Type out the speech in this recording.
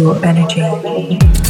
your energy.